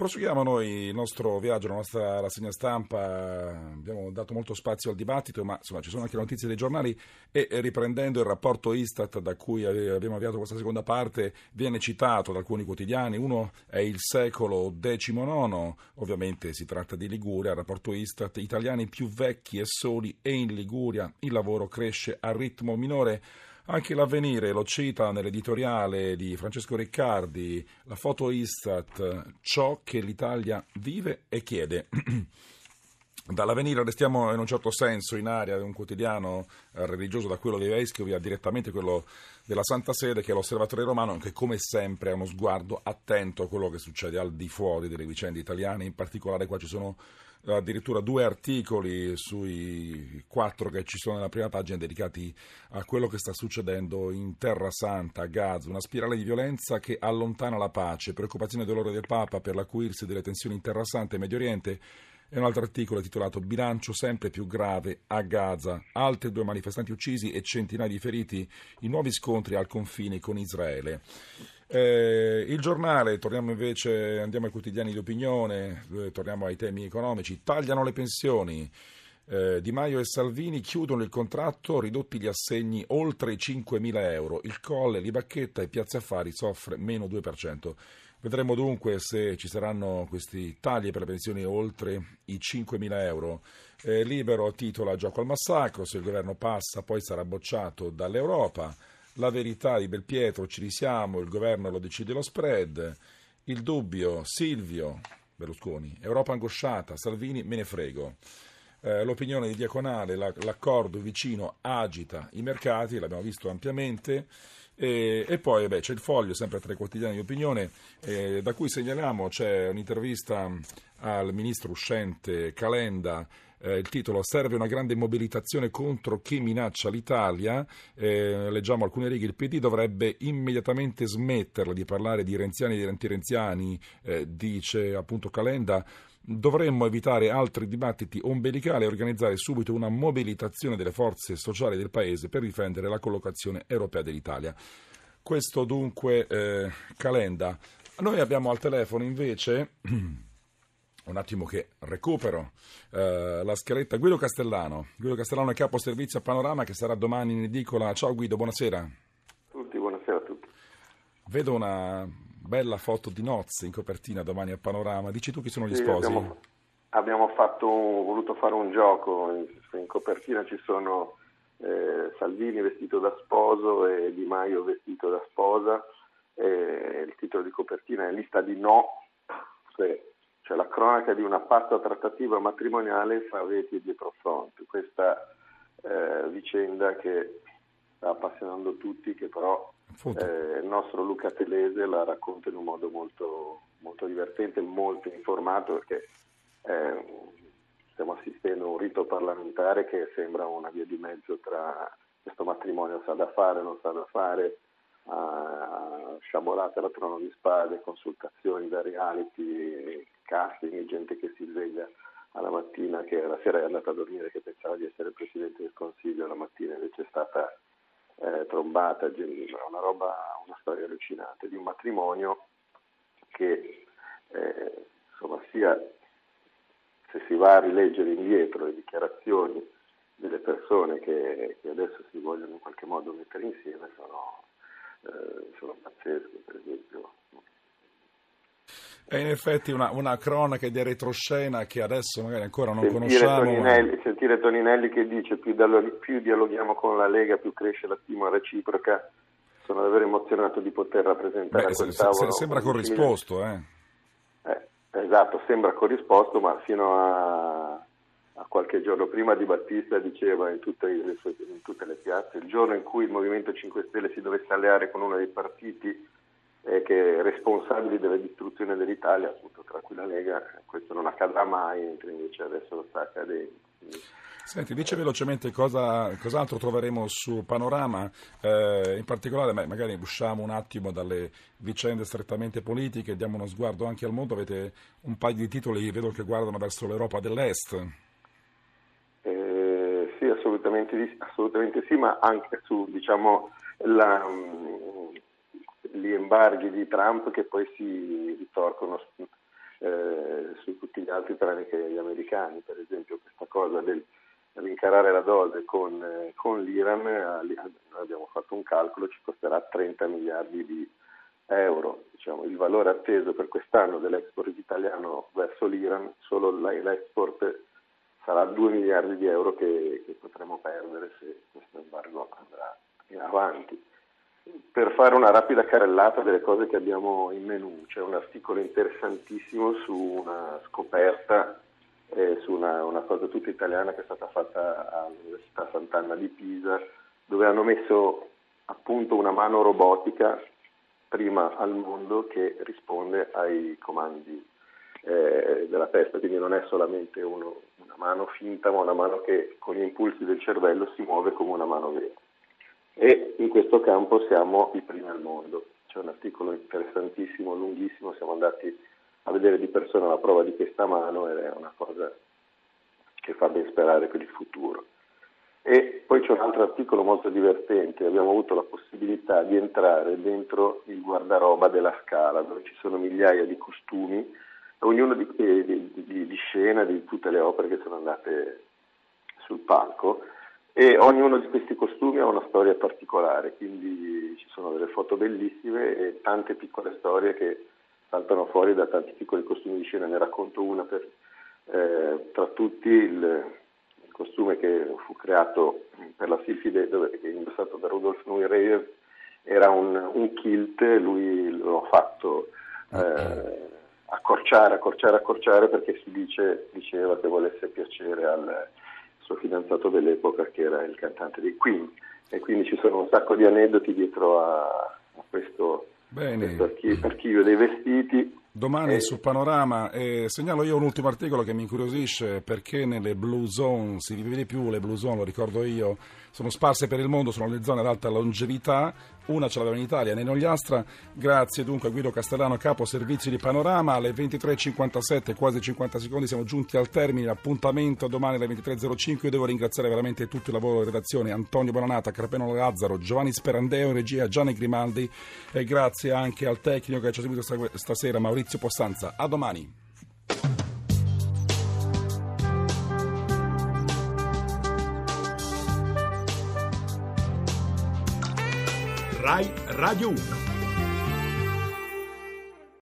Proseguiamo noi il nostro viaggio, la nostra rassegna stampa, abbiamo dato molto spazio al dibattito, ma insomma ci sono anche notizie dei giornali e riprendendo il rapporto Istat da cui abbiamo avviato questa seconda parte, viene citato da alcuni quotidiani, uno è il secolo XIX, ovviamente si tratta di Liguria, il rapporto Istat, italiani più vecchi e soli e in Liguria il lavoro cresce a ritmo minore. Anche l'avvenire lo cita nell'editoriale di Francesco Riccardi, la foto Istat, ciò che l'Italia vive e chiede. Dall'avvenire restiamo in un certo senso in area di un quotidiano eh, religioso da quello dei vescovi a direttamente quello della Santa Sede che è l'Osservatore Romano che come sempre ha uno sguardo attento a quello che succede al di fuori delle vicende italiane, in particolare qua ci sono addirittura due articoli sui quattro che ci sono nella prima pagina dedicati a quello che sta succedendo in Terra Santa, a Gaza, una spirale di violenza che allontana la pace, preoccupazione e dolore del Papa per l'acuirsi delle tensioni in Terra Santa e Medio Oriente e un altro articolo titolato Bilancio sempre più grave a Gaza, altri due manifestanti uccisi e centinaia di feriti, i nuovi scontri al confine con Israele. Eh, il giornale, torniamo invece, andiamo ai quotidiani di opinione, eh, torniamo ai temi economici, tagliano le pensioni. Eh, di Maio e Salvini chiudono il contratto, ridotti gli assegni oltre i 5.000 euro. Il Colle, Libacchetta e Piazza Affari soffre meno 2%. Vedremo dunque se ci saranno questi tagli per le pensioni oltre i 5.000 euro. Eh, libero titola gioco al massacro, se il governo passa poi sarà bocciato dall'Europa. La verità di Belpietro, ci risiamo, il governo lo decide lo spread. Il dubbio, Silvio Berlusconi, Europa angosciata, Salvini me ne frego. Eh, l'opinione di Diaconale, la, l'accordo vicino agita i mercati, l'abbiamo visto ampiamente. E, e, poi beh, c'è il foglio, sempre tra i quotidiani di opinione, eh, da cui segnaliamo c'è un'intervista al ministro uscente Calenda eh, il titolo Serve una grande mobilitazione contro chi minaccia l'Italia. Eh, leggiamo alcune righe. Il PD dovrebbe immediatamente smetterla di parlare di renziani e di antirenziani, eh, dice appunto Calenda. Dovremmo evitare altri dibattiti ombelicali e organizzare subito una mobilitazione delle forze sociali del Paese per difendere la collocazione europea dell'Italia. Questo dunque eh, Calenda. Noi abbiamo al telefono invece un attimo che recupero eh, la scaletta Guido Castellano. Guido Castellano è capo servizio a Panorama che sarà domani in edicola. Ciao Guido, buonasera. Tutti, buonasera a tutti. Vedo una bella foto di nozze in copertina domani a Panorama. Dici tu chi sono gli sì, sposi? Abbiamo, abbiamo fatto, voluto fare un gioco. In, in copertina ci sono eh, Salvini vestito da sposo e Di Maio vestito da sposa. E il titolo di copertina è lista di no. Cioè, cioè la cronaca di una pazza trattativa matrimoniale fra Veti e Dietrofront. Questa eh, vicenda che sta appassionando tutti, che però eh, il nostro Luca Telese la racconta in un modo molto, molto divertente, molto informato, perché eh, stiamo assistendo a un rito parlamentare che sembra una via di mezzo tra questo matrimonio sa da fare, non sa da fare, a sciabolate alla trono di spade, consultazioni da reality, casting, gente che si sveglia alla mattina, che la sera è andata a dormire, che pensava di essere Presidente del Consiglio, la mattina invece è stata eh, trombata, una roba, una storia allucinante di un matrimonio che eh, insomma sia se si va a rileggere indietro le dichiarazioni delle persone che, che adesso si vogliono in qualche modo mettere insieme sono eh, sono pazzesche, per esempio. È in effetti una, una, cronaca di retroscena che adesso magari ancora non sentire conosciamo. Toninelli, ma... Sentire Toninelli che dice più, più, dialoghiamo con la Lega, più cresce la stima reciproca. Sono davvero emozionato di poter rappresentare Beh, se, tavolo. sembra corrisposto, eh. eh. Esatto, sembra corrisposto, ma fino a a qualche giorno prima di Battista diceva in tutte, le, in tutte, le, piazze, il giorno in cui il Movimento 5 Stelle si dovesse alleare con uno dei partiti eh, che è responsabile della distruzione dell'Italia, appunto tra cui la Lega, questo non accadrà mai, mentre invece adesso lo sta accadendo. Senti, dice velocemente cosa, cos'altro troveremo su Panorama, eh, in particolare magari usciamo un attimo dalle vicende strettamente politiche, diamo uno sguardo anche al mondo, avete un paio di titoli, vedo che guardano verso l'Europa dell'Est assolutamente, assolutamente sì, ma anche su diciamo, la, mm, gli embarghi di Trump che poi si ritorcono eh, su tutti gli altri tranne che gli americani, per esempio questa cosa del rincarare la dose con, eh, con l'Iran, eh, abbiamo fatto un calcolo, ci costerà 30 miliardi di euro. Diciamo, il valore atteso per quest'anno dell'export italiano verso l'Iran, solo l'export sarà 2 miliardi di euro che, che potremo perdere se questo embargo andrà avanti. Per fare una rapida carrellata delle cose che abbiamo in menù, c'è un articolo interessantissimo su una scoperta, eh, su una, una, cosa tutta italiana che è stata fatta all'Università Sant'Anna di Pisa, dove hanno messo appunto una mano robotica prima al mondo che risponde ai comandi eh, della testa, quindi non è solamente uno, una mano finta, ma una mano che con gli impulsi del cervello si muove come una mano vera. E in questo campo siamo i primi al mondo. C'è un articolo interessantissimo, lunghissimo, siamo andati a vedere di persona la prova di questa mano ed è una cosa che fa ben sperare per il futuro. E poi c'è un altro articolo molto divertente, abbiamo avuto la possibilità di entrare dentro il guardaroba della Scala, dove ci sono migliaia di costumi ognuno di, di, di, di, scena di tutte le opere che sono andate sul palco e ognuno di questi costumi ha una storia particolare, quindi ci sono delle foto bellissime e tante piccole storie che saltano fuori da tanti piccoli costumi di scena. Ne racconto una per, eh, tra tutti il, il, costume che fu creato per la Silfide, dove, che è indossato da Rudolf Neureyers, era un, un kilt, lui lo ha fatto eh, accorciare, accorciare, accorciare perché si dice, diceva che volesse piacere al suo fidanzato dell'epoca che era il cantante dei Queen. E quindi ci sono un sacco di aneddoti dietro a, a questo, questo archivio, archivio dei vestiti Domani eh. su Panorama eh, segnalo io un ultimo articolo che mi incuriosisce perché nelle blue zone si vive di più, le blue zone lo ricordo io, sono sparse per il mondo, sono le zone ad alta longevità, una ce l'abbiamo in Italia, nei Nogliastra, grazie dunque a Guido Castellano, capo servizi di Panorama, alle 23.57, quasi 50 secondi siamo giunti al termine, appuntamento domani alle 23.05, io devo ringraziare veramente tutto il lavoro di redazione, Antonio Bonanata, Carpeno Lazzaro, Giovanni Sperandeo in regia, Gianni Grimaldi. E grazie anche al tecnico che ci ha seguito stasera, Maurizio Maurizio Possanza. A domani. RAI Radio 1